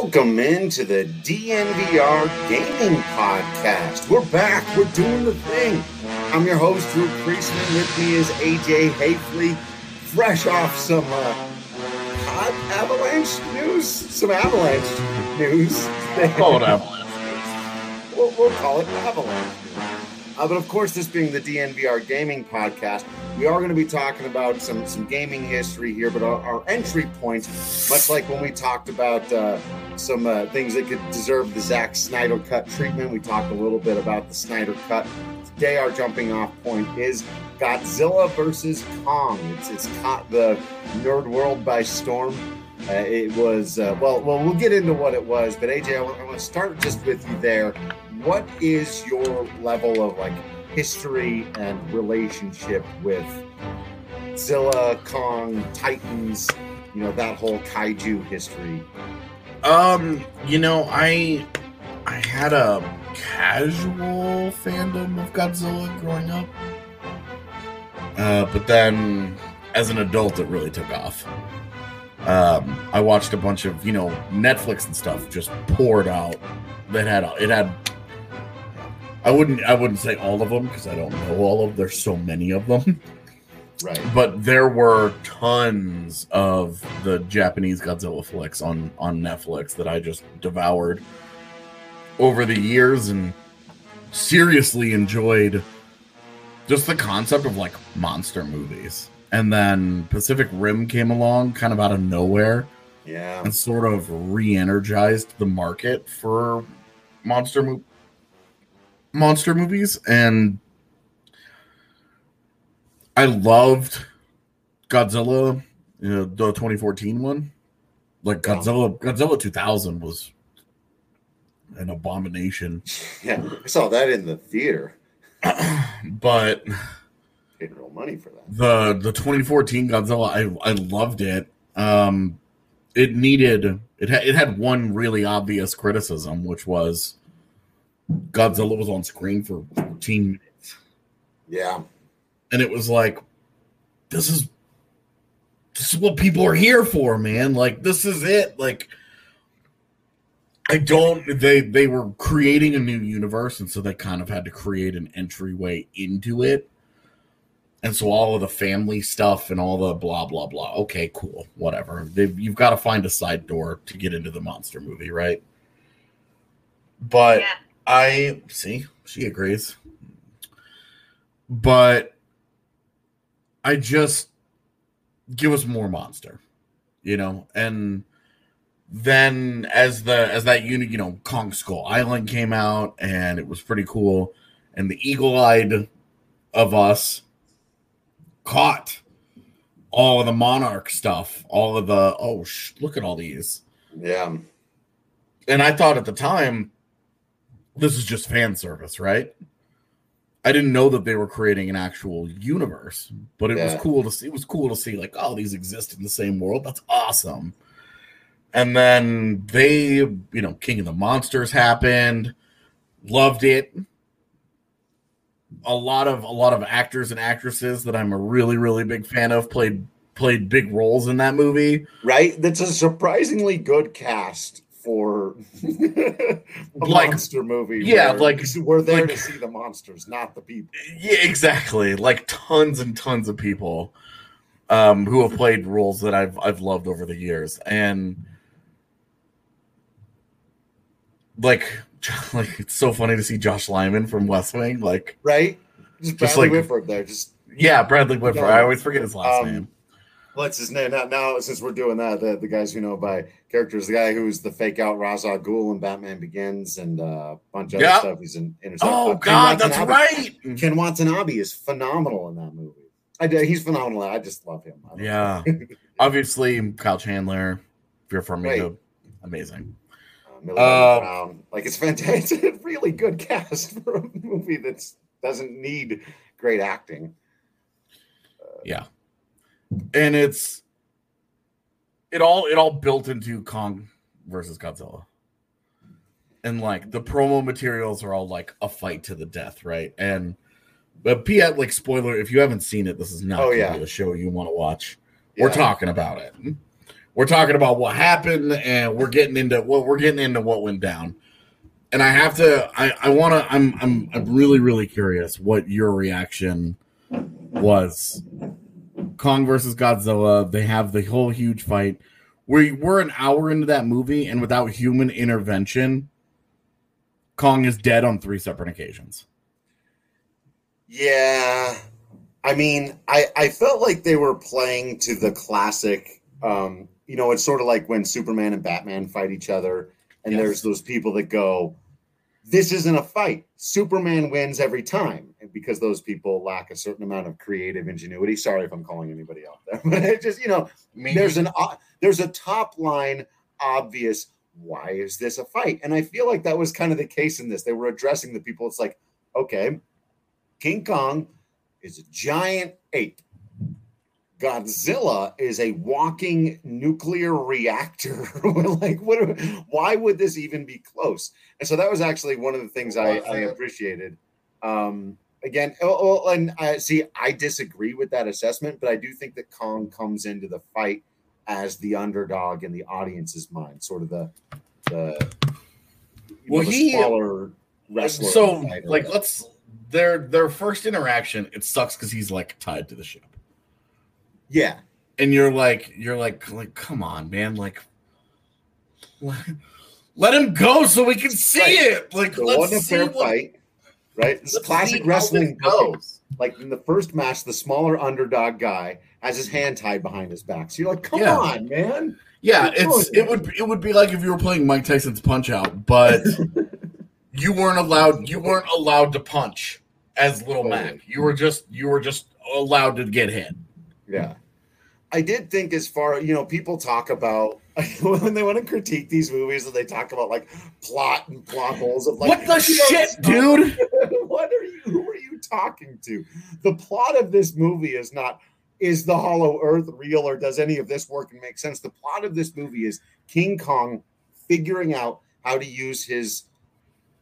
Welcome into the DNVR Gaming Podcast. We're back. We're doing the thing. I'm your host, Drew Priestman. With me is AJ Haefele, fresh off some uh, hot avalanche news. Some avalanche news. Call it avalanche. We'll, we'll call it avalanche. Uh, but of course, this being the DNVR Gaming Podcast, we are going to be talking about some some gaming history here. But our, our entry points, much like when we talked about uh, some uh, things that could deserve the Zack Snyder cut treatment, we talked a little bit about the Snyder cut. Today, our jumping off point is Godzilla versus Kong. It's it's caught the nerd world by storm. Uh, it was uh, well, well. We'll get into what it was, but AJ, I want, I want to start just with you there what is your level of like history and relationship with Zilla, Kong, Titans, you know, that whole kaiju history? Um, you know, I I had a casual fandom of Godzilla growing up. Uh, but then as an adult it really took off. Um, I watched a bunch of, you know, Netflix and stuff just poured out that had it had I wouldn't I wouldn't say all of them because I don't know all of. There's so many of them. Right. But there were tons of the Japanese Godzilla flicks on on Netflix that I just devoured over the years and seriously enjoyed just the concept of like monster movies. And then Pacific Rim came along kind of out of nowhere. Yeah. And sort of re-energized the market for monster mo- monster movies and I loved Godzilla, you know, the 2014 one. Like Godzilla, Godzilla 2000 was an abomination. Yeah, I saw that in the theater. but paid real money for that. The the 2014 Godzilla, I I loved it. Um, it needed it had it had one really obvious criticism, which was Godzilla was on screen for 14 minutes. Yeah and it was like this is this is what people are here for man. Like this is it. Like i don't they they were creating a new universe and so they kind of had to create an entryway into it. And so all of the family stuff and all the blah blah blah. Okay cool. Whatever. They've, you've got to find a side door to get into the monster movie right? But yeah. i see she agrees. But I just give us more monster, you know, and then as the as that unit, you know, Kong Skull Island came out and it was pretty cool, and the eagle eyed of us caught all of the monarch stuff, all of the oh sh- look at all these, yeah, and I thought at the time this is just fan service, right? I didn't know that they were creating an actual universe, but it yeah. was cool to see. It was cool to see, like, oh, these exist in the same world. That's awesome. And then they, you know, King of the Monsters happened. Loved it. A lot of a lot of actors and actresses that I'm a really really big fan of played played big roles in that movie. Right, that's a surprisingly good cast for a like, monster movie. Yeah, like we're there like, to see the monsters, not the people. Yeah, exactly. Like tons and tons of people um, who have played roles that I've I've loved over the years, and like like it's so funny to see Josh Lyman from West Wing, like right, just just like, Whitford there, just yeah, Bradley Whitford. I always forget his last um, name what's his name now, now? Since we're doing that, the, the guys who know by characters, the guy who's the fake out Ra's al Ghul in Batman Begins and uh, a bunch of yep. other stuff. He's in Inception. Oh uh, God, that's right. Ken Watanabe is phenomenal in that movie. I he's phenomenal. I just love him. Yeah, obviously Kyle Chandler, Fear for me, amazing. Uh, uh, Brown, like it's fantastic. It's a really good cast for a movie that doesn't need great acting. Uh, yeah, and it's it all it all built into Kong versus Godzilla. And like the promo materials are all like a fight to the death, right? And but P like spoiler, if you haven't seen it, this is not oh, yeah. the show you want to watch. Yeah. We're talking about it. we're talking about what happened and we're getting into what we're getting into what went down. And I have to I, I wanna I'm I'm I'm really, really curious what your reaction was. Kong versus Godzilla, they have the whole huge fight. We we're an hour into that movie, and without human intervention, Kong is dead on three separate occasions. Yeah. I mean, I, I felt like they were playing to the classic. Um, you know, it's sort of like when Superman and Batman fight each other, and yes. there's those people that go, This isn't a fight. Superman wins every time because those people lack a certain amount of creative ingenuity. Sorry if I'm calling anybody out there, but it just, you know, there's an there's a top line obvious why is this a fight? And I feel like that was kind of the case in this. They were addressing the people. It's like, okay, King Kong is a giant ape. Godzilla is a walking nuclear reactor. like, what? Why would this even be close? And so that was actually one of the things I, I appreciated. Um, again, oh, oh, and I see, I disagree with that assessment, but I do think that Kong comes into the fight as the underdog in the audience's mind, sort of the the well, know, the he smaller wrestler. So, like, let's their their first interaction, it sucks because he's like tied to the ship. Yeah, and you're like, you're like, like, come on, man, like, let let him go so we can see right. it. Like, let's see what, fight, right? It's classic wrestling goes. Like in the first match, the smaller underdog guy has his hand tied behind his back. So you're like, come yeah. on, man. Yeah, it's it would it would be like if you were playing Mike Tyson's Punch Out, but you weren't allowed you weren't allowed to punch as Little Mac. You were just you were just allowed to get hit. Yeah. I did think as far you know, people talk about when they want to critique these movies and they talk about like plot and plot holes of like what the shit, dude. what are you who are you talking to? The plot of this movie is not is the hollow earth real or does any of this work and make sense? The plot of this movie is King Kong figuring out how to use his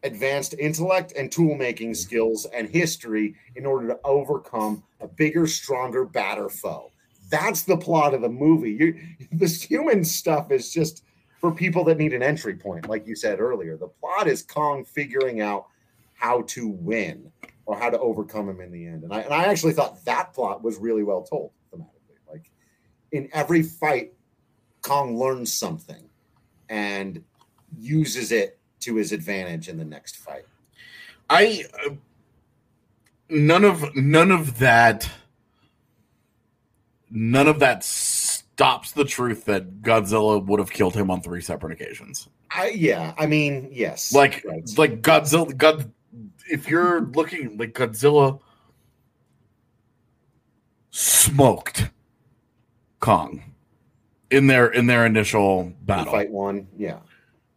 advanced intellect and tool making skills and history in order to overcome a bigger, stronger, badder foe. That's the plot of the movie. You, this human stuff is just for people that need an entry point, like you said earlier. The plot is Kong figuring out how to win or how to overcome him in the end. And I and I actually thought that plot was really well told thematically. Like in every fight, Kong learns something and uses it to his advantage in the next fight. I uh, none of none of that none of that stops the truth that Godzilla would have killed him on three separate occasions. I yeah, I mean, yes. Like right. like Godzilla God if you're looking like Godzilla smoked Kong in their in their initial battle. Fight one, yeah.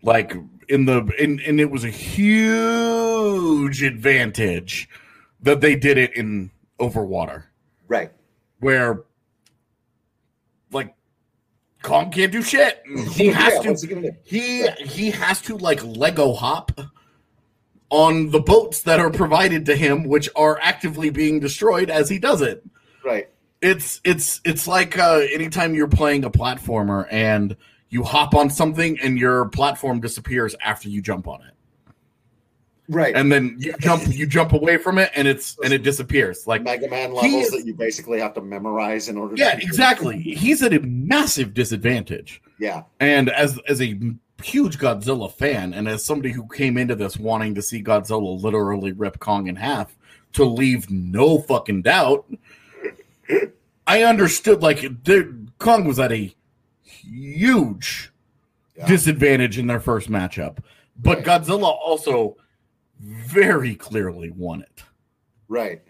Like in the in and it was a huge advantage that they did it in over water. Right. Where Kong can't do shit. He has yeah, to he he has to like Lego hop on the boats that are provided to him, which are actively being destroyed as he does it. Right. It's it's it's like uh, anytime you're playing a platformer and you hop on something and your platform disappears after you jump on it. Right. And then you jump you jump away from it and it's and it disappears. Like Mega Man levels is, that you basically have to memorize in order to Yeah, exactly. He's at a massive disadvantage. Yeah. And as as a huge Godzilla fan, and as somebody who came into this wanting to see Godzilla literally rip Kong in half, to leave no fucking doubt, I understood like Kong was at a huge yeah. disadvantage in their first matchup, but right. Godzilla also very clearly won it. Right.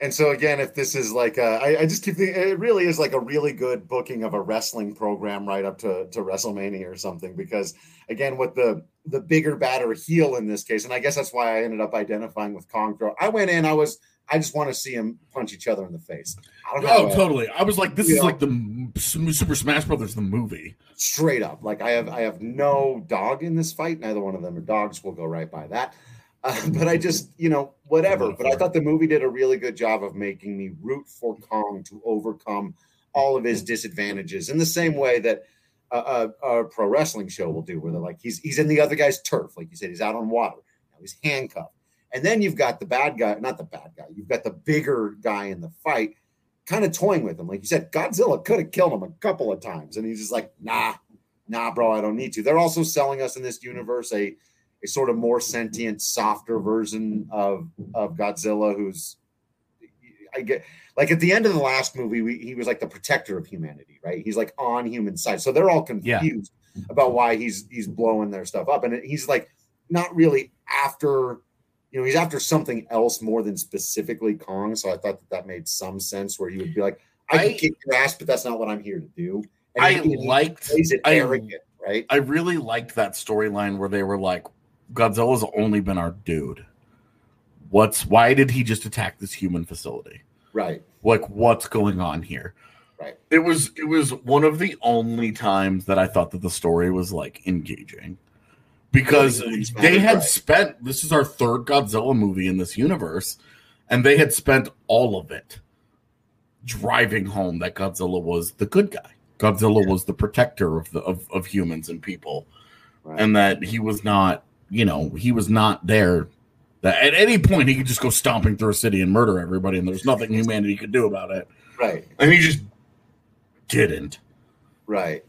And so again, if this is like a, I, I just keep thinking it really is like a really good booking of a wrestling program right up to, to WrestleMania or something. Because again, with the the bigger batter heel in this case, and I guess that's why I ended up identifying with Kong Throw. I went in, I was I just want to see him punch each other in the face. oh, totally. I was like, this is know, like the Super Smash Brothers, the movie. Straight up, like I have I have no dog in this fight. Neither one of them are dogs. We'll go right by that. Uh, but I just, you know, whatever. But I thought the movie did a really good job of making me root for Kong to overcome all of his disadvantages in the same way that a, a, a pro wrestling show will do, where they're like he's he's in the other guy's turf, like you said, he's out on water. Now he's handcuffed, and then you've got the bad guy, not the bad guy, you've got the bigger guy in the fight, kind of toying with him, like you said. Godzilla could have killed him a couple of times, and he's just like, nah, nah, bro, I don't need to. They're also selling us in this universe a a sort of more sentient, softer version of of Godzilla, who's I get like at the end of the last movie, we, he was like the protector of humanity, right? He's like on human side, so they're all confused yeah. about why he's he's blowing their stuff up, and he's like not really after. You know, he's after something else more than specifically Kong. So I thought that that made some sense where he would be like, I, I can kick your ass, but that's not what I'm here to do. And I he, liked it arrogant, I, right? I really liked that storyline where they were like, Godzilla's only been our dude. What's why did he just attack this human facility? Right. Like what's going on here? Right. It was it was one of the only times that I thought that the story was like engaging. Because they had right. spent this is our third Godzilla movie in this universe, and they had spent all of it driving home that Godzilla was the good guy. Godzilla yeah. was the protector of the of, of humans and people. Right. And that he was not you know, he was not there. That at any point he could just go stomping through a city and murder everybody, and there's nothing humanity could do about it. Right. And he just didn't. Right.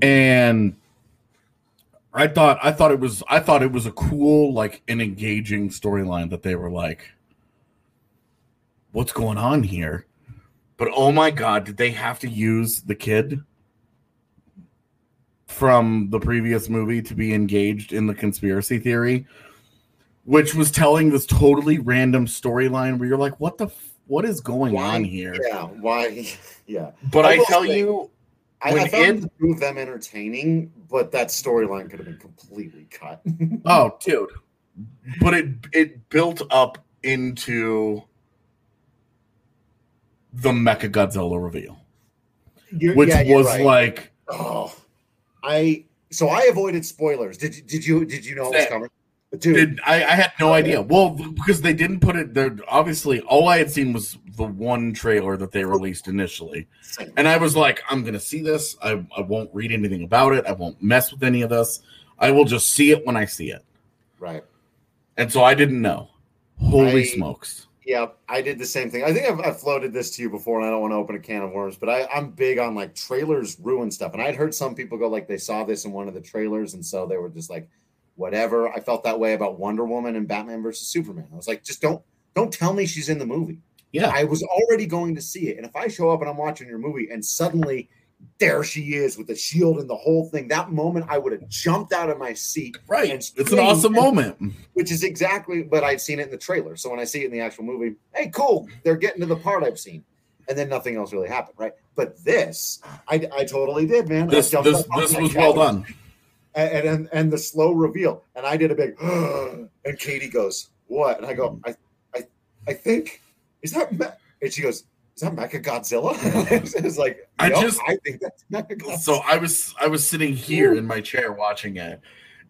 And I thought I thought it was I thought it was a cool, like an engaging storyline that they were like, what's going on here? But oh my god, did they have to use the kid? From the previous movie to be engaged in the conspiracy theory, which was telling this totally random storyline where you're like, what the, f- what is going why, on here? Yeah, why? Yeah. But I, I tell say, you, I, I found it, the them entertaining, but that storyline could have been completely cut. oh, dude. But it it built up into the Mecha Godzilla reveal, you're, which yeah, was right. like, oh I so I avoided spoilers. Did did you did you know it was coming? Dude, did, I, I had no idea. Well, because they didn't put it there. Obviously, all I had seen was the one trailer that they released initially, and I was like, "I'm going to see this. I, I won't read anything about it. I won't mess with any of this. I will just see it when I see it." Right. And so I didn't know. Holy I, smokes! Yeah, I did the same thing. I think I've, I've, floated this to you before, and I don't want to open a can of worms, but I, I'm big on like trailers ruin stuff. And I'd heard some people go like they saw this in one of the trailers, and so they were just like, whatever. I felt that way about Wonder Woman and Batman versus Superman. I was like, just don't don't tell me she's in the movie. Yeah, I was already going to see it, and if I show up and I'm watching your movie, and suddenly there she is with the shield and the whole thing. That moment, I would have jumped out of my seat. Right. it's an awesome and, moment. Which is exactly, but I'd seen it in the trailer. So when I see it in the actual movie, hey, cool. They're getting to the part I've seen. And then nothing else really happened. Right. But this, I, I totally did, man. This, this, this was well done. And, and, and the slow reveal. And I did a big, and Katie goes, what? And I go, mm. I, I, I think, is that, and she goes, is that Mecha Godzilla? it's like I just I think that's Mecha Godzilla. So I was I was sitting here in my chair watching it,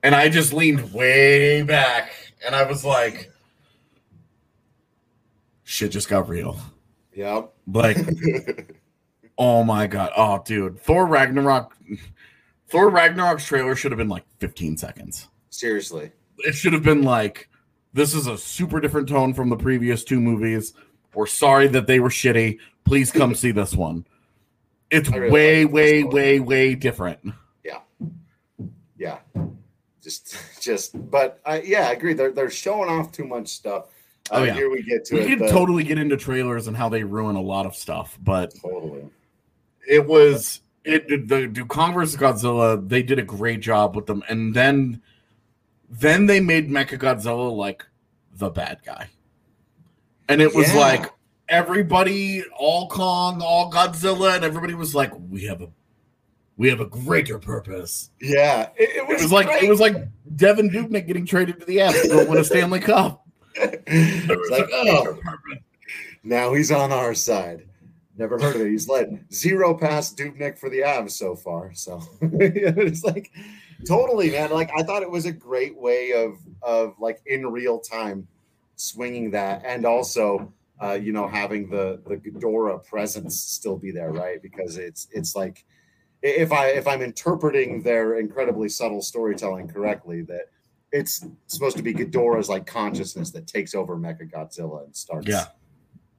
and I just leaned way back, and I was like, "Shit just got real." Yeah. Like, oh my god, oh dude, Thor Ragnarok, Thor Ragnarok's trailer should have been like 15 seconds. Seriously, it should have been like, this is a super different tone from the previous two movies we're sorry that they were shitty. Please come see this one. It's really way, like way, way, way different. Yeah. Yeah. Just, just, but I, yeah, I agree. They're, they're showing off too much stuff. Uh, oh, yeah. Here we get to we it. We can totally get into trailers and how they ruin a lot of stuff, but totally. It was, it, the, the Kong versus Godzilla, they did a great job with them. And then, then they made Mecha Godzilla like the bad guy and it was yeah. like everybody, all Kong, all Godzilla, and everybody was like, "We have a, we have a greater purpose." Yeah, it, it was, it was like it was like Devan Dubnyk getting traded to the Avs to win a Stanley Cup. it's like, oh, now he's on our side. Never heard of it. He's led zero past Dubnyk for the Avs so far. So it's like totally, man. Like I thought it was a great way of of like in real time swinging that, and also uh, you know having the the Ghidorah presence still be there, right? Because it's it's like if I if I'm interpreting their incredibly subtle storytelling correctly, that it's supposed to be Ghidorah's like consciousness that takes over Mecha Godzilla and starts Yeah.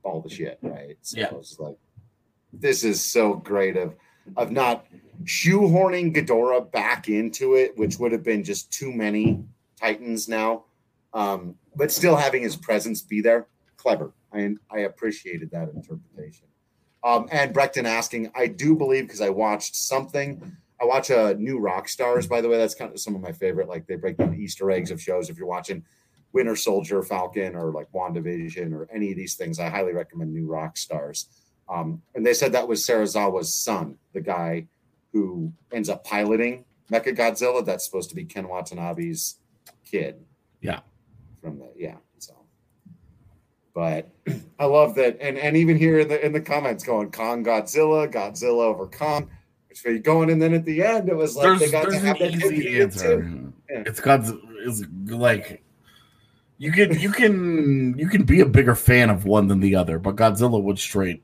all the shit, right? So Yeah. it's like this is so great of of not shoehorning Ghidorah back into it, which would have been just too many Titans now. Um, but still having his presence be there, clever. I I appreciated that interpretation. Um, and Breckton asking, I do believe because I watched something. I watch a uh, new rock stars, by the way. That's kind of some of my favorite. Like they break down Easter eggs of shows. If you're watching Winter Soldier, Falcon, or like WandaVision, or any of these things, I highly recommend New Rockstars. Um, and they said that was Serizawa's son, the guy who ends up piloting Mecha Godzilla. That's supposed to be Ken Watanabe's kid. Yeah. From the yeah. So, but I love that, and and even here in the in the comments going Kong Godzilla, Godzilla over Kong. Which going? And then at the end, it was like there's they got to have an easy answer. too. Yeah. It's God's is like you can you can you can be a bigger fan of one than the other, but Godzilla would straight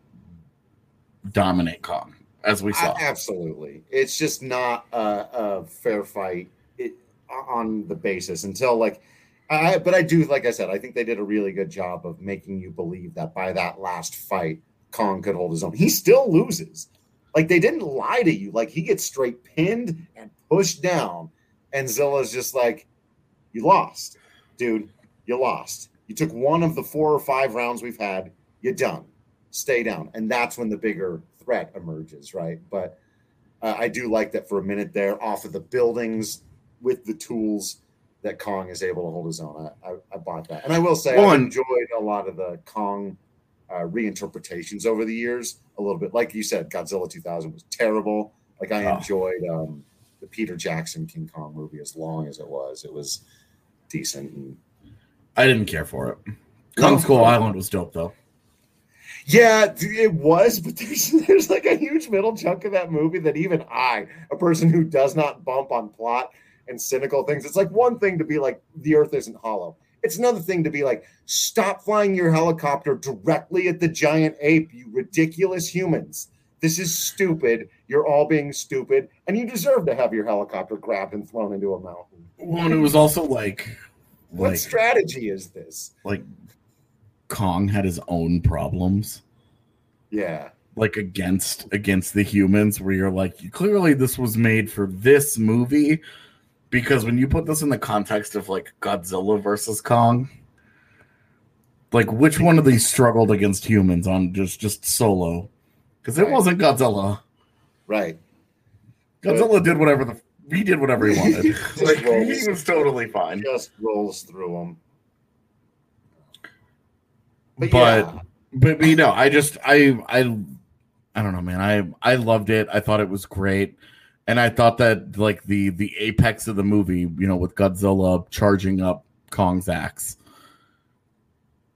dominate Kong, as we saw. A- absolutely, it's just not a, a fair fight it, on the basis until like. I, but I do, like I said, I think they did a really good job of making you believe that by that last fight, Kong could hold his own. He still loses. Like they didn't lie to you. Like he gets straight pinned and pushed down, and Zilla's just like, "You lost, dude. You lost. You took one of the four or five rounds we've had. You're done. Stay down." And that's when the bigger threat emerges, right? But uh, I do like that for a minute there, off of the buildings with the tools that Kong is able to hold his own. I, I, I bought that, and I will say I enjoyed a lot of the Kong uh, reinterpretations over the years. A little bit, like you said, Godzilla 2000 was terrible. Like I Oh. enjoyed um, the Peter Jackson King Kong movie as long as it was. It was decent. And, I didn't care for it. Kong No. Skull Island was dope though. yeah, it was, but there's, there's like a huge middle chunk of that movie that even I, a person who does not bump on plot and cynical things, it's like one thing to be like the Earth isn't hollow. It's another thing to be like, stop flying your helicopter directly at the giant ape, you ridiculous humans. This is stupid. You're all being stupid, and you deserve to have your helicopter grabbed and thrown into a mountain. Well, and it was also like What like strategy is this? like Kong had his own problems. Yeah, like against against the humans where you're like clearly this was made for this movie because when you put this in the context of like Godzilla versus Kong like which one of these struggled against humans on just just solo because it Right. wasn't Godzilla right. Godzilla did whatever the he did whatever he wanted like he was totally fine Just rolls through them. but yeah. but, but you know i just i i i don't know man i i loved it i thought it was great and i thought that like the the apex of the movie you know with godzilla charging up kong's axe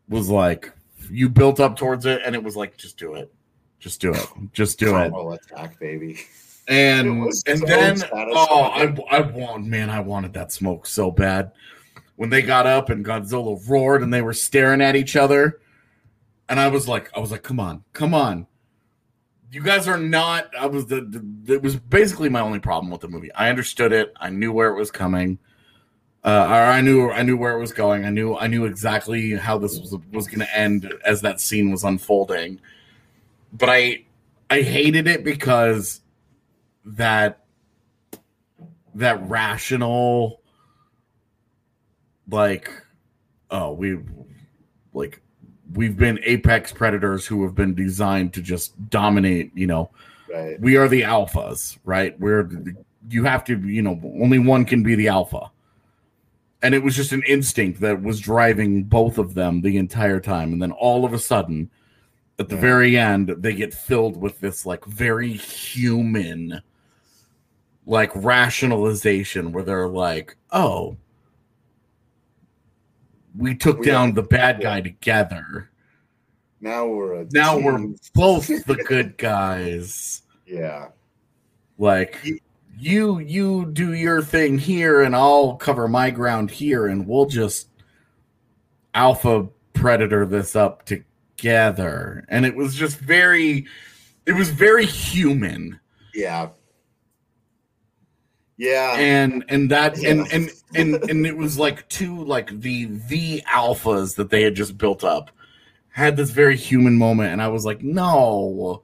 was like you built up towards it and it was like just do it. Just do it. Just do it. Attack, baby. And and so then oh I I want man I wanted that smoke so bad. When they got up and Godzilla roared and they were staring at each other and I was like I was like come on come on you guys are not I was the, the it was basically my only problem with the movie. I understood it. I knew where it was coming. Uh, I knew I knew where it was going. I knew I knew exactly how this was was going to end as that scene was unfolding. But I I hated it because that that rational like oh we like we've been apex predators who have been designed to just dominate you know Right. we are the alphas right we're you have to you know only one can be the alpha and it was just an instinct that was driving both of them the entire time and then all of a sudden at the Yeah. very end they get filled with this like very human like rationalization where they're like oh we took We down the bad guy together. Now we're a now we're both the good guys. Yeah. like you you do your thing here and I'll cover my ground here and we'll just alpha predator this up together. And it was just very it was very human. Yeah. Yeah. and and that Yeah. and and and and it was like two like the the alphas that they had just built up had this very human moment and i was like no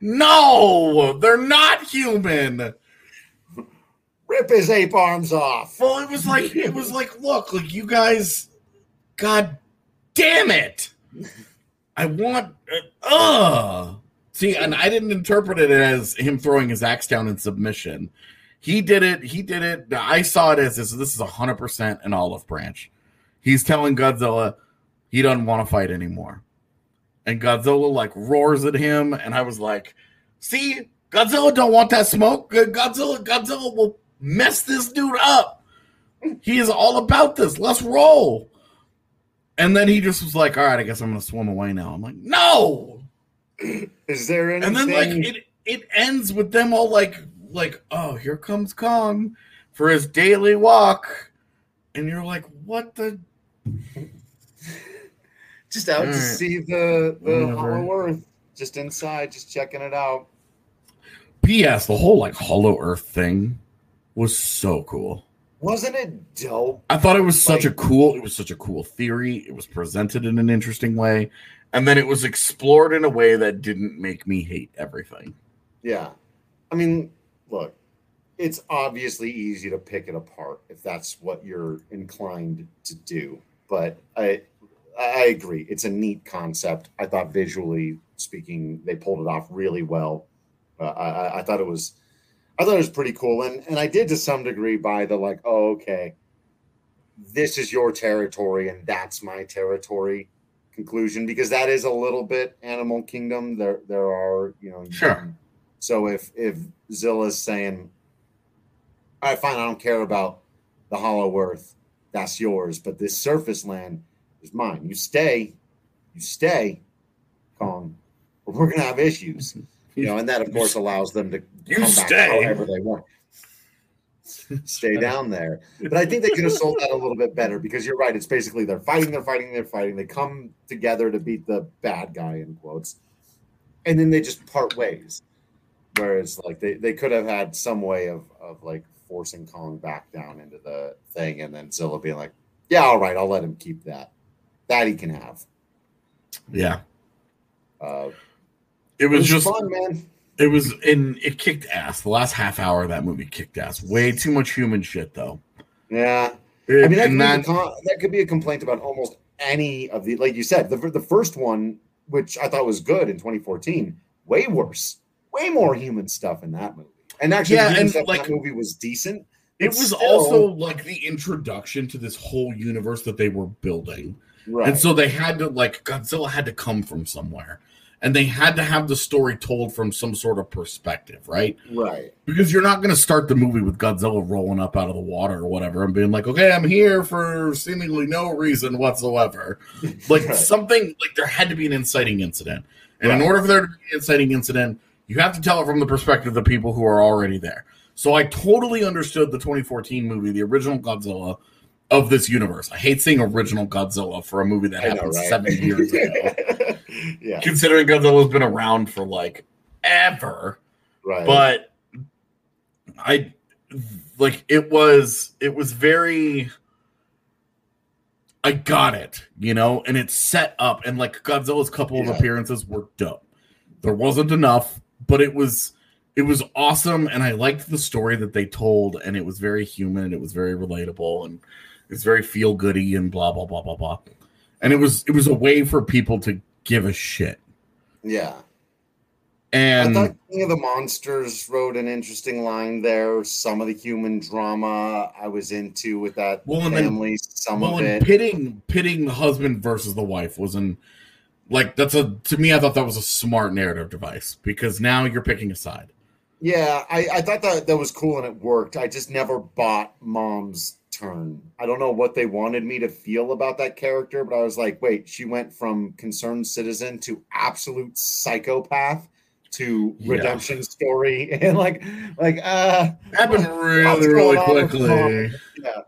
no they're not human Rip his ape arms off. well it was like it was like look like you guys god damn it i want uh, uh see and i didn't interpret it as him throwing his axe down in submission he did it he did it. I saw it as this this is 100% an olive branch. He's telling godzilla he doesn't want to fight anymore. And godzilla like roars at him and i was like see godzilla don't want that smoke. Godzilla godzilla will mess this dude up. He is all about this. Let's roll. And then he just was like all right i guess i'm gonna swim away now. I'm like no! Is there anything? and then like it it ends with them all like like oh here comes kong for his daily walk and you're like what the just out to Alright. see the the Hollow Earth, just inside, just checking it out. ps the whole like hollow earth thing was so cool Wasn't it dope? i thought it was such Like- a cool it was such a cool theory it was presented in an interesting way and then it was explored in a way that didn't make me hate everything Yeah. I mean, look, it's obviously easy to pick it apart if that's what you're inclined to do. But I I agree. It's a neat concept. I thought visually speaking, they pulled it off really well. Uh, I, I- I thought it was I thought it was pretty cool. And and I did to some degree buy the like, oh, okay, this is your territory and that's my territory conclusion because that is a little bit animal kingdom there there are you know Sure. So if if zilla's saying all right fine i don't care about the hollow earth that's yours but this surface land is mine you stay you stay kong or we're gonna have issues you know and that of course allows them to You come back stay. however they want stay down there but I think they could have sold that a little bit better because you're right. It's basically they're fighting, they're fighting, they're fighting. They come together to beat the bad guy in quotes, and then they just part ways. Whereas like they, they could have had some way of of like forcing Kong back down into the thing, and then Zilla being like, "Yeah, all right, I'll let him keep that. That he can have." yeah Uh, it it was, was just fun, man. It was in it kicked ass. The last half hour of that movie kicked ass. Way too much human shit though. Yeah, I mean that could, that, con- that could be a complaint about almost any of the like you said the the first one, which I thought was good in 2014, way worse, way more human stuff in that movie. And actually, Yeah, the and, like, that movie was decent. it was still- also like the introduction to this whole universe that they were building. right. And so they had to like Godzilla had to come from somewhere. And they had to have the story told from some sort of perspective, right? right, Because you're not going to start the movie with Godzilla rolling up out of the water or whatever and being like, okay, I'm here for seemingly no reason whatsoever. Like Right. something, like there had to be an inciting incident. And in order for there to be an inciting incident, you have to tell it from the perspective of the people who are already there. So I totally understood the 2014 movie, the original Godzilla of this universe. I hate saying original Godzilla for a movie that I know, happened right? seven years ago, yeah, considering Godzilla's been around for like ever right. but i like it was it was very i got it you know and it's set up and like godzilla's couple Yeah. of appearances were dope there wasn't enough but it was it was awesome and i liked the story that they told and it was very human and it was very relatable and it's very feel goody and blah blah blah blah blah and it was it was a way for people to give a shit yeah. and I thought King of the Monsters wrote an interesting line there. Some of the human drama I was into with that Well, and then- family, some well, of and it. pitting pitting the husband versus the wife was an like that's a to me I thought that was a smart narrative device because now you're picking a side. Yeah, I, I thought that that was cool and it worked. I just never bought mom's turn. I don't know what they wanted me to feel about that character, but I was like, wait, she went from concerned citizen to absolute psychopath to Yeah. redemption story and like like uh Happened really really going on with quickly. yeah.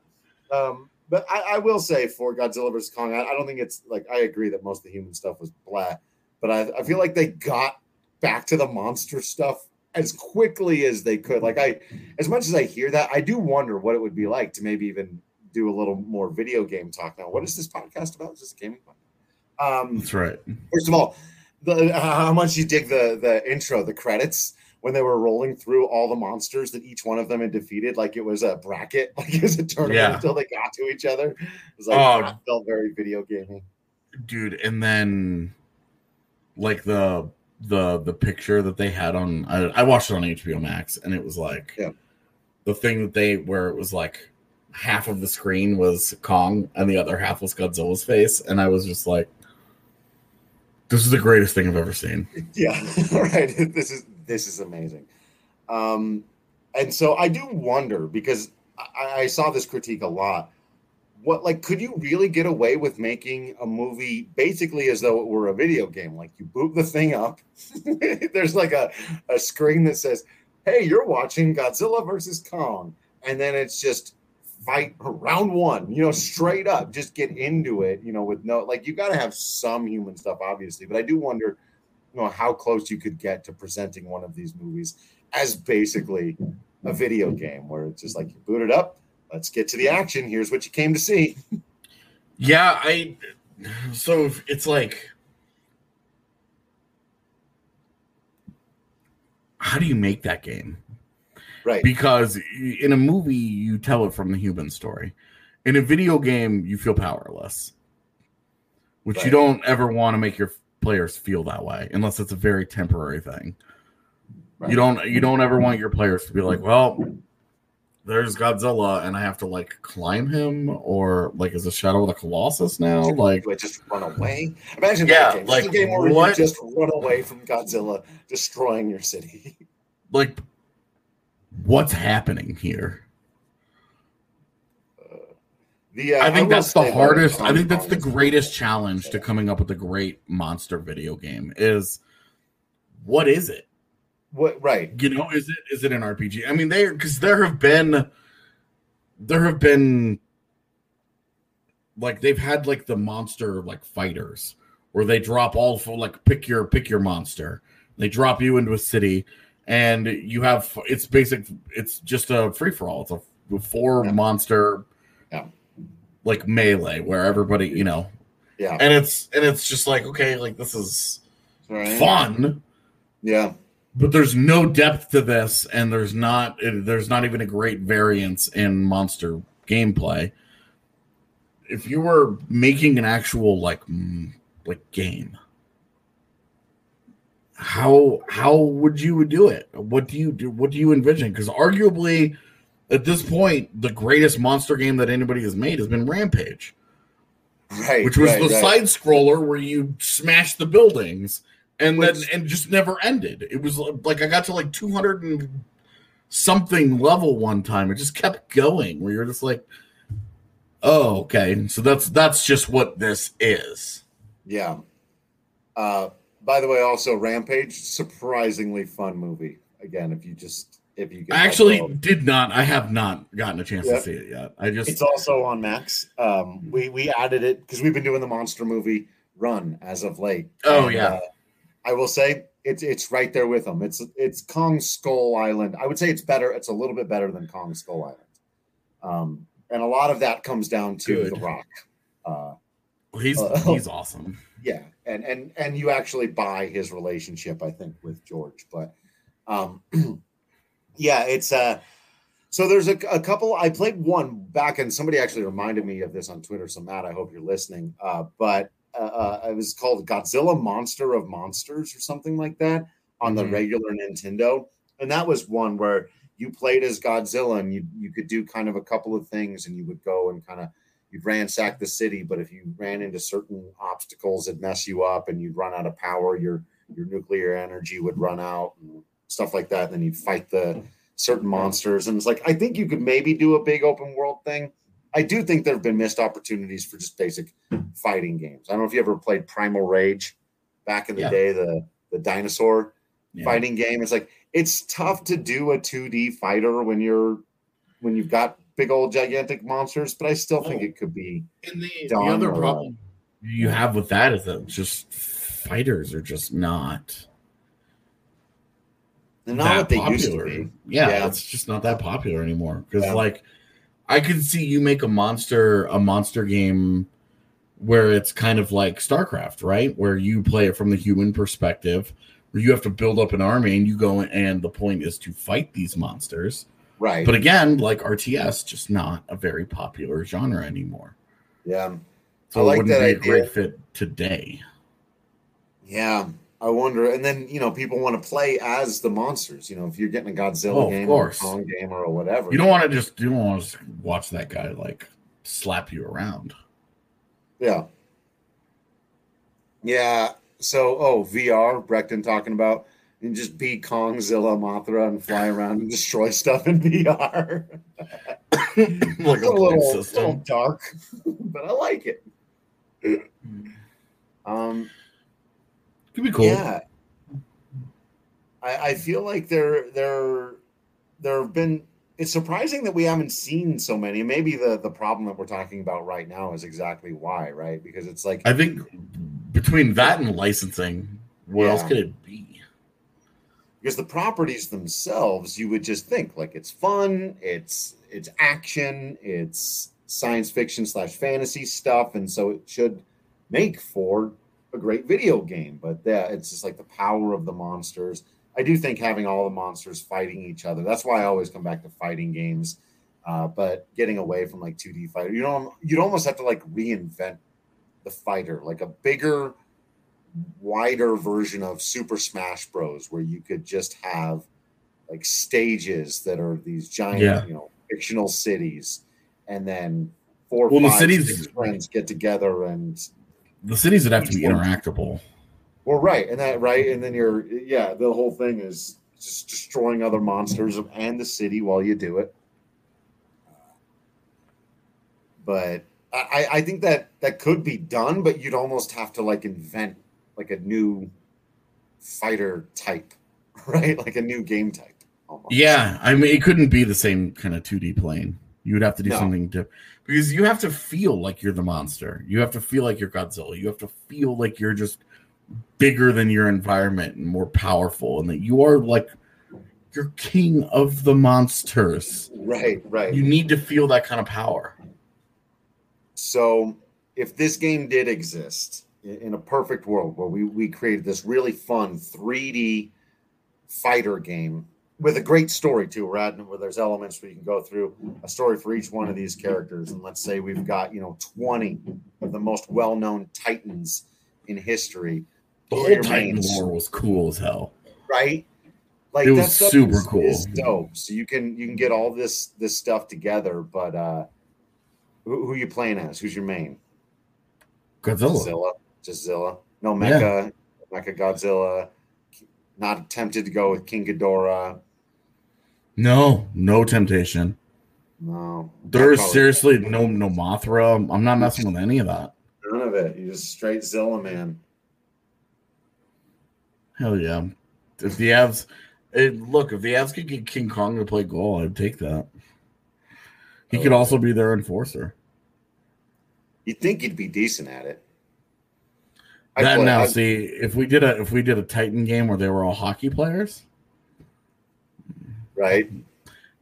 Um, but I, I will say for Godzilla vs Kong, I, I don't think it's like I agree that most of the human stuff was blah, but I, I feel like they got back to the monster stuff as quickly as they could. Like I, as much as I hear that, I do wonder what it would be like to maybe even do a little more video game talk now. What is this podcast about? Is this gaming podcast? Um, That's right. First of all, the how much you dig the the intro, the credits when they were rolling through all the monsters that each one of them had defeated, like it was a bracket, like it was a tournament yeah. until they got to each other. It was like oh, felt very video gaming. Dude, and then like the the the picture that they had on I, I watched it on HBO Max and it was like yeah. the thing that they where it was like half of the screen was Kong and the other half was Godzilla's face and I was just like this is the greatest thing I've ever seen. Yeah, right. This is this is amazing. Um and so I do wonder because I, I saw this critique a lot. What like could you really get away with making a movie basically as though it were a video game? Like you boot the thing up. There's like a, a screen that says hey you're watching godzilla versus kong. And then it's just fight round one you know straight up. Just get into it you know with no like you got to have some human stuff obviously. But i do wonder you know how close you could get to presenting one of these movies as basically a video game where it's just like you boot it up let's get to the action. Here's what you came to see. Yeah, I. So it's like, how do you make that game? Right. Because in a movie, you tell it from the human story. In a video game, you feel powerless, which right. you don't ever want to make your players feel that way, unless it's a very temporary thing. Right. You don't. You don't ever want your players to be like, well there's Godzilla and I have to like climb him or like is a Shadow of the Colossus now? Like Do I just run away? Imagine yeah, that game. like game where what? you just run away from Godzilla destroying your city. Like what's happening here? The, uh, I think I that's the hardest. I think that's the greatest challenge to coming up with a great monster video game is what is it? What right? You know, is it is it an RPG? I mean, there because there have been there have been like they've had like the monster like fighters where they drop all for like pick your pick your monster. They drop you into a city and you have it's basic it's just a free for all. It's a four yeah. monster. Like melee where everybody, you know. Yeah. And it's and it's just like okay, like this is right. fun. Yeah but there's no depth to this and there's not there's not even a great variance in monster gameplay if you were making an actual like like game how how would you do it what do you do what do you envision because arguably at this point the greatest monster game that anybody has made has been rampage right which was right, the right. side scroller where you smash the buildings and Which, then and just never ended. It was like I got to like 200 and something level one time. It just kept going where you're just like, oh, okay. So that's that's just what this is. Yeah. Uh by the way, also Rampage, surprisingly fun movie. Again, if you just if you I actually did not. I have not gotten a chance yep. to see it yet. I just it's also on Max. Um, we we added it because we've been doing the monster movie run as of late. Oh and, yeah. Uh, I will say it's it's right there with them. It's it's Kong Skull Island. I would say it's better. It's a little bit better than Kong Skull Island. Um, and a lot of that comes down to Good. The Rock. Uh, he's uh, he's awesome. Yeah, and and and you actually buy his relationship, I think, with George. But um, yeah, it's uh so there's a, a couple. I played one back, and somebody actually reminded me of this on Twitter. So Matt, I hope you're listening. Uh, but uh, uh, it was called Godzilla Monster of Monsters or something like that on the mm-hmm. regular Nintendo, and that was one where you played as Godzilla and you you could do kind of a couple of things, and you would go and kind of you'd ransack the city, but if you ran into certain obstacles, it'd mess you up, and you'd run out of power. Your your nuclear energy would run out and stuff like that. And then you'd fight the hmm. certain monsters, and it's like I think you could maybe do a big open world thing I do think there have been missed opportunities for just basic fighting games. I don't know if you ever played Primal Rage back in the yeah. day, the the dinosaur yeah. fighting game. It's like it's tough to do a 2D fighter when you're when you've got big old gigantic monsters, but I still think oh. it could be. And the, the other uh, problem you have with that is that just fighters are just not They're not what they popular. used to be. Yeah, Yeah. it's just not that popular anymore. Because Yeah. like, I could see you make a monster a monster game where it's kind of like StarCraft, right? Where you play it from the human perspective, where you have to build up an army and you go and the point is to fight these monsters. Right. But again, like RTS, just not a very popular genre anymore. yeah. So I like it wouldn't that be a great fit today. Yeah. I wonder. And then, you know, people want to play as the monsters. You know, if you're getting a Godzilla Oh, game or a Kong game or whatever. You don't want to just you don't want to watch that guy like slap you around. Yeah. Yeah. So, oh, VR, Breckton talking about, and just be Kongzilla Mothra and fly around and destroy stuff in VR. like a little, little little system. dark, but I like it. Um, Could be cool. Yeah. I, I feel like there there there have been it's surprising that we haven't seen so many. Maybe the the problem that we're talking about right now is exactly why, right? Because it's like I think between that and licensing, what else could it be? because the properties themselves you would just think like it's fun it's it's action it's science fiction slash fantasy stuff and so it should make for a great video game but yeah it's just like the power of the monsters. I do think having all the monsters fighting each other that's why i always come back to fighting games uh, but getting away from like 2d fighter you know you'd almost have to like reinvent the fighter like a bigger wider version of Super Smash Bros, where you could just have like stages that are these giant, Yeah. you know, fictional cities, and then four, Well, the cities- friends get together and The cities would have to be interactable. well, right, and that right, and then you're yeah, the whole thing is just destroying other monsters and the city while you do it. But I, I think that that could be done, but you'd almost have to like invent like a new fighter type, right? Like a new game type. Almost. Yeah, I mean, it couldn't be the same kind of 2D plane. You would have to do No. something different because you have to feel like you're the monster. You have to feel like you're Godzilla. You have to feel like you're just bigger than your environment and more powerful, and that you are like you're king of the monsters. Right, right. You need to feel that kind of power. So, if this game did exist in a perfect world where we, we created this really fun 3D fighter game with a great story too, we're where there's elements where you can go through a story for each one of these characters, and let's say we've got you know 20 of the most well-known titans in history. The whole Titan mains? lore was cool as hell. right? Like It was super is- cool. is dope. So you can you can get all this this stuff together, but uh who, who you playing as? Who's your main? Godzilla. Zilla, just Zilla. No Mecha, Mecha Godzilla. Not tempted to go with King Ghidorah. No, no temptation. No, There's seriously no no Mothra. I'm not messing with any of that. none of it. You just straight Zilla man. Hell yeah. If the Avs it, look, if the Avs could get King Kong to play goal, I'd take that. He could Oh. also be their enforcer. You'd think he'd be decent at it. I'd That play- now, I'd- see, if we did a if we did a Titan game where they were all hockey players, right?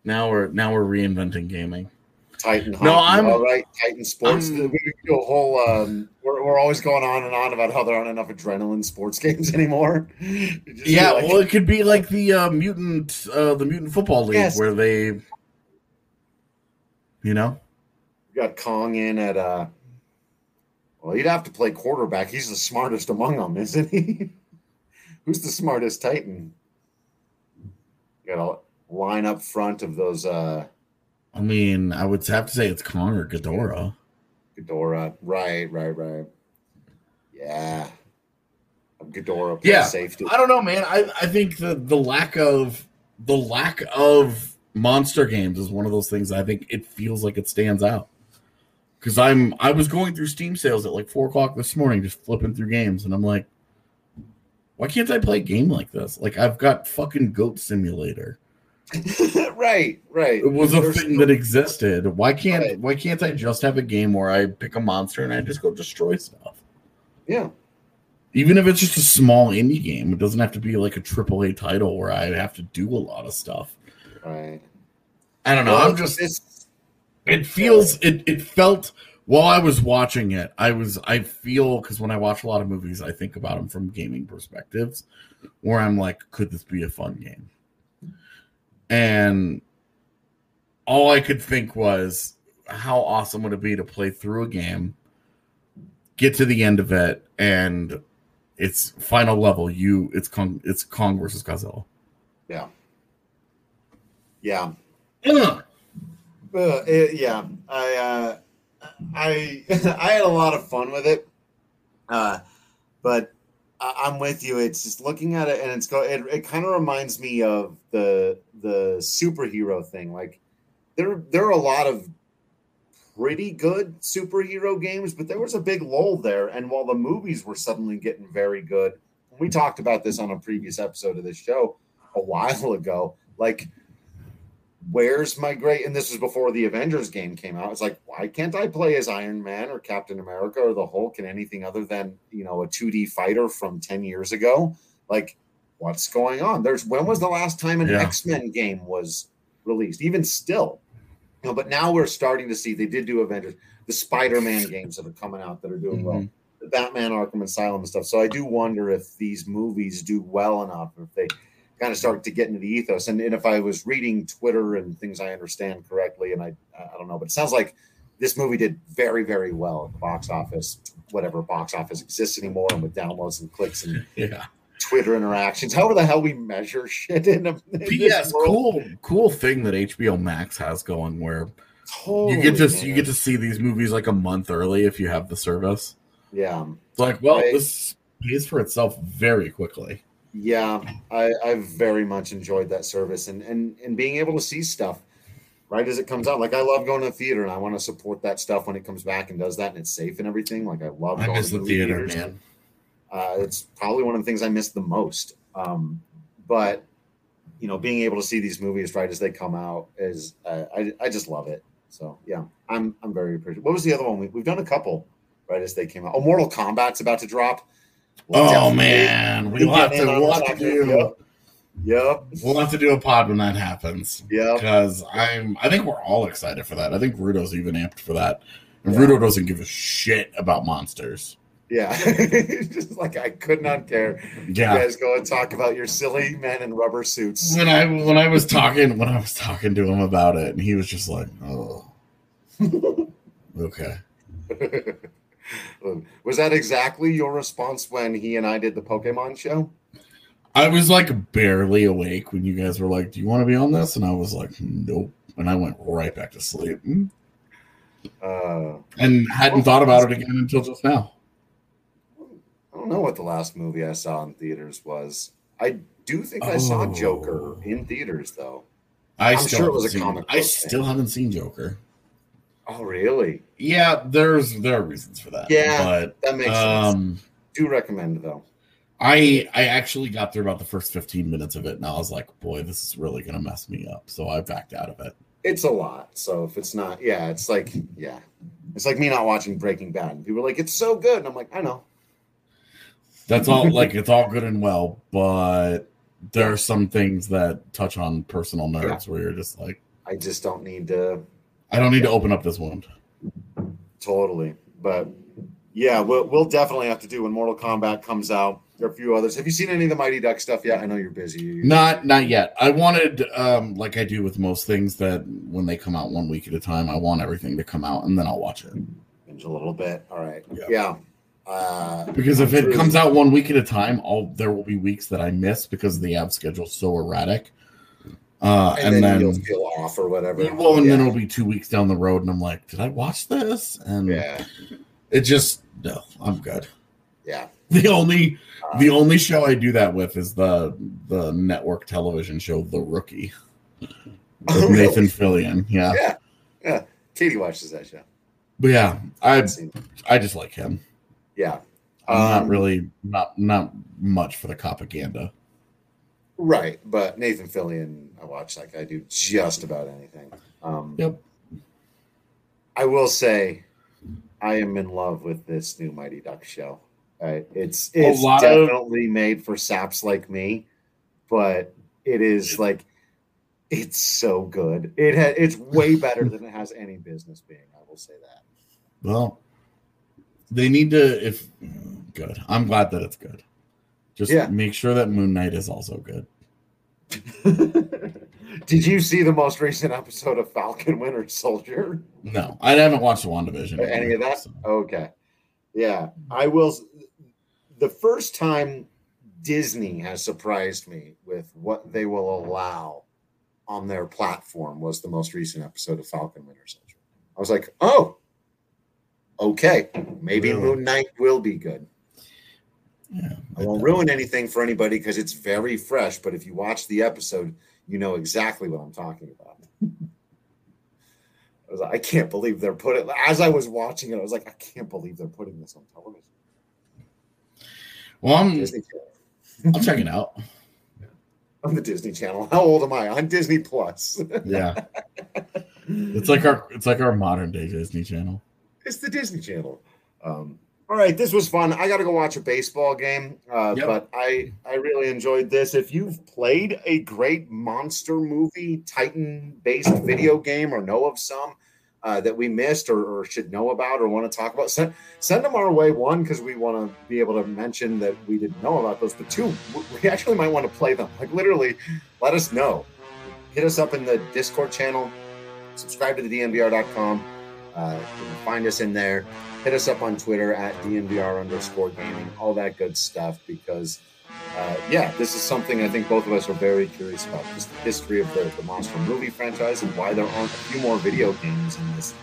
now we're now we're reinventing gaming. Titan. Hockey. No, I'm- all right. Titan sports. I'm- we do a whole. Um, we're, we're always going on and on about how there aren't enough adrenaline sports games anymore. You just feel Yeah, like- well, it could be like the uh, mutant uh, the mutant football league Yes. where they, you know, You got Kong in at uh well, he'd have to play quarterback. He's the smartest among them, isn't he? Who's the smartest Titan? You got a line up front of those uh I mean, I would have to say it's Kong or Ghidorah. Ghidorah. Right, right, right. Yeah. Ghidorah Yeah, safety. I don't know, man. I, I think the the lack of the lack of monster games is one of those things. I think it feels like it stands out because I'm I was going through Steam sales at like four o'clock this morning, just flipping through games, and I'm like, why can't I play a game like this? Like I've got fucking Goat Simulator. right, right. It was a There's thing that existed. Why can't Right. why can't I just have a game where I pick a monster and I just go destroy stuff? Yeah. Even if it's just a small indie game, it doesn't have to be like a triple A title where I have to do a lot of stuff. Right. I don't know. Well, I'm just it's it feels it it felt while I was watching it, I was I feel because when I watch a lot of movies, I think about them from gaming perspectives, where I'm like, could this be a fun game? And all I could think was, how awesome would it be to play through a game, get to the end of it, and it's final level. You, it's Kong, it's Kong versus Godzilla. yeah. Yeah. Ugh. Uh, it- yeah, I, uh, I, I had a lot of fun with it, uh, but I, I'm with you. It's just looking at it, and it's go. It, it kind of reminds me of the the superhero thing. Like there, there are a lot of pretty good superhero games, but there was a big lull there. And while the movies were suddenly getting very good, we talked about this on a previous episode of this show a while ago. Like where's my great and this was before the avengers game came out. It's like why can't i play as iron man or captain america or the hulk and anything other than you know a 2d fighter from 10 years ago? Like what's going on? There's when was the last time an Yeah. x-men game was released? Even still. You know, but now we're starting to see they did do avengers the spider-man games that are coming out that are doing well. Mhm. the batman arkham asylum and stuff. So i do wonder if these movies do well enough if they kind of started to get into the ethos. And, and if I was reading Twitter and things I understand correctly, and I I don't know, but it sounds like this movie did very very well at the box office, whatever box office exists anymore, and with downloads and clicks and Yeah. Twitter interactions. However the hell we measure shit in, a, in But this yeah, it's world. cool, cool thing that HBO Max has going where Totally, you get to you get to see these movies like a month early if you have the service. yeah. It's like, well, this pays for itself very quickly. Yeah, I, I've very much enjoyed that service and, and and being able to see stuff right as it comes out. Like I love going to the theater and I want to support that stuff when it comes back and does that and it's safe and everything. Like I love I going miss to the theater, theaters. man. Uh, it's probably one of the things I miss the most. Um, but you know, being able to see these movies right as they come out is uh, I I just love it. So yeah, I'm I'm very appreciative. What was the other one? We, we've done a couple right as they came out. Oh, Mortal Kombat's about to drop. We'll Oh man, we'll have to we'll have to do Yep. we'll have to do a pod when that happens Yeah. because I'm I think we're all excited for that. I think Rudo's even amped for that. And Yeah. Rudo doesn't give a shit about monsters. Yeah. just like I could not care. Yeah. You guys go and talk about your silly men in rubber suits. when I when I was talking when I was talking to him about it, and he was just like, "Oh, okay." was that exactly your response when he and I did the Pokemon show? I was like barely awake when you guys were like, "Do you want to be on this?" And I was like, "Nope," and I went right back to sleep Uh, and hadn't thought about it again until just now. I don't know what the last movie I saw in theaters was. I do think I saw Oh. Joker in theaters though. I I'm still sure it was a comic I still thing. haven't seen Joker. Oh, really? Yeah, there's there are reasons for that. Yeah, but That makes sense. um, Do recommend though. I I actually got through about the first 15 minutes of it, and I was like, "Boy, this is really gonna mess me up." So I backed out of it. It's a lot. So if it's not, yeah, it's like, yeah, it's like me not watching Breaking Bad. And people are like, it's so good, and I'm like, I know. That's all. like it's all good and well, but there are some things that touch on personal nerves where you're just like, I just don't need to I don't need to open up this wound. totally. But yeah, we'll we'll definitely have to do when Mortal Kombat comes out. There are a few others. Have you seen any of the Mighty Duck stuff yet? I know you're busy. Not not yet. I wanted, um, like I do with most things, that when they come out one week at a time, I want everything to come out and then I'll watch it. binge a little bit. All right. Yeah. Yeah. Uh, Because if it comes out one week at a time, all there will be weeks that I miss because the app schedule's so erratic. Uh, and, and, then, then, you'll feel off or whatever. well, and yeah. then it'll be two weeks down the road, and I'm like, did I watch this? And yeah, it just no, I'm good. yeah. The only Uh, the only show I do that with is the the network television show The Rookie with Oh, Nathan Fillion. Yeah. Yeah. Yeah. Katie watches that show. But yeah, I. I just like him. Yeah. I'm Um, not really not not much for the propaganda. Right, but Nathan Fillion, I watch like I do just about anything. Um, Yep. I will say, I am in love with this new Mighty Duck show. Uh, it's it's definitely of- made for saps like me, but it is like it's so good. It ha- it's way better than it has any business being. I will say that. Well, they need to. If good, I'm glad that it's good. Just yeah. make sure that Moon Knight is also good. Did you see the most recent episode of Falcon Winter Soldier? No, I haven't watched the WandaVision. Any of that? So. Okay. Yeah, I will. The first time Disney has surprised me with what they will allow on their platform was the most recent episode of Falcon Winter Soldier. I was like, oh, okay, maybe really? Moon Knight will be good. Yeah, I won't ruin anything for anybody because it's very fresh. But if you watch the episode, you know exactly what I'm talking about. I was like, I can't believe they're putting. As I was watching it, I was like, I can't believe they're putting this on television. Well, I'm, I'll check it out. On the Disney Channel. How old am I? On Disney Plus. yeah, it's like our it's like our modern day Disney Channel. It's the Disney Channel. Um, all right, this was fun. I got to go watch a baseball game, uh, yep. but I I really enjoyed this. If you've played a great monster movie Titan based video game or know of some uh, that we missed or, or, should know about or want to talk about, send send them our way. One, because we want to be able to mention that we didn't know about those, but two, we actually might want to play them. Like literally, let us know. Hit us up in the Discord channel. Subscribe to the DNVR.com. Uh, find us in there hit us up on Twitter at DNVR underscore gaming, all that good stuff. Because, uh, yeah, this is something I think both of us are very curious about just the history of the, the monster movie franchise and why there aren't a few more video games in this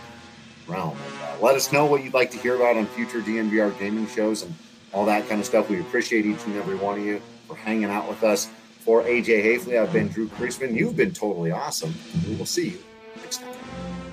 realm. And, uh, let us know what you'd like to hear about on future DNVR gaming shows and all that kind of stuff. We appreciate each and every one of you for hanging out with us. For AJ Haefele, I've been Drew Creasman. You've been totally awesome. We will see you next time.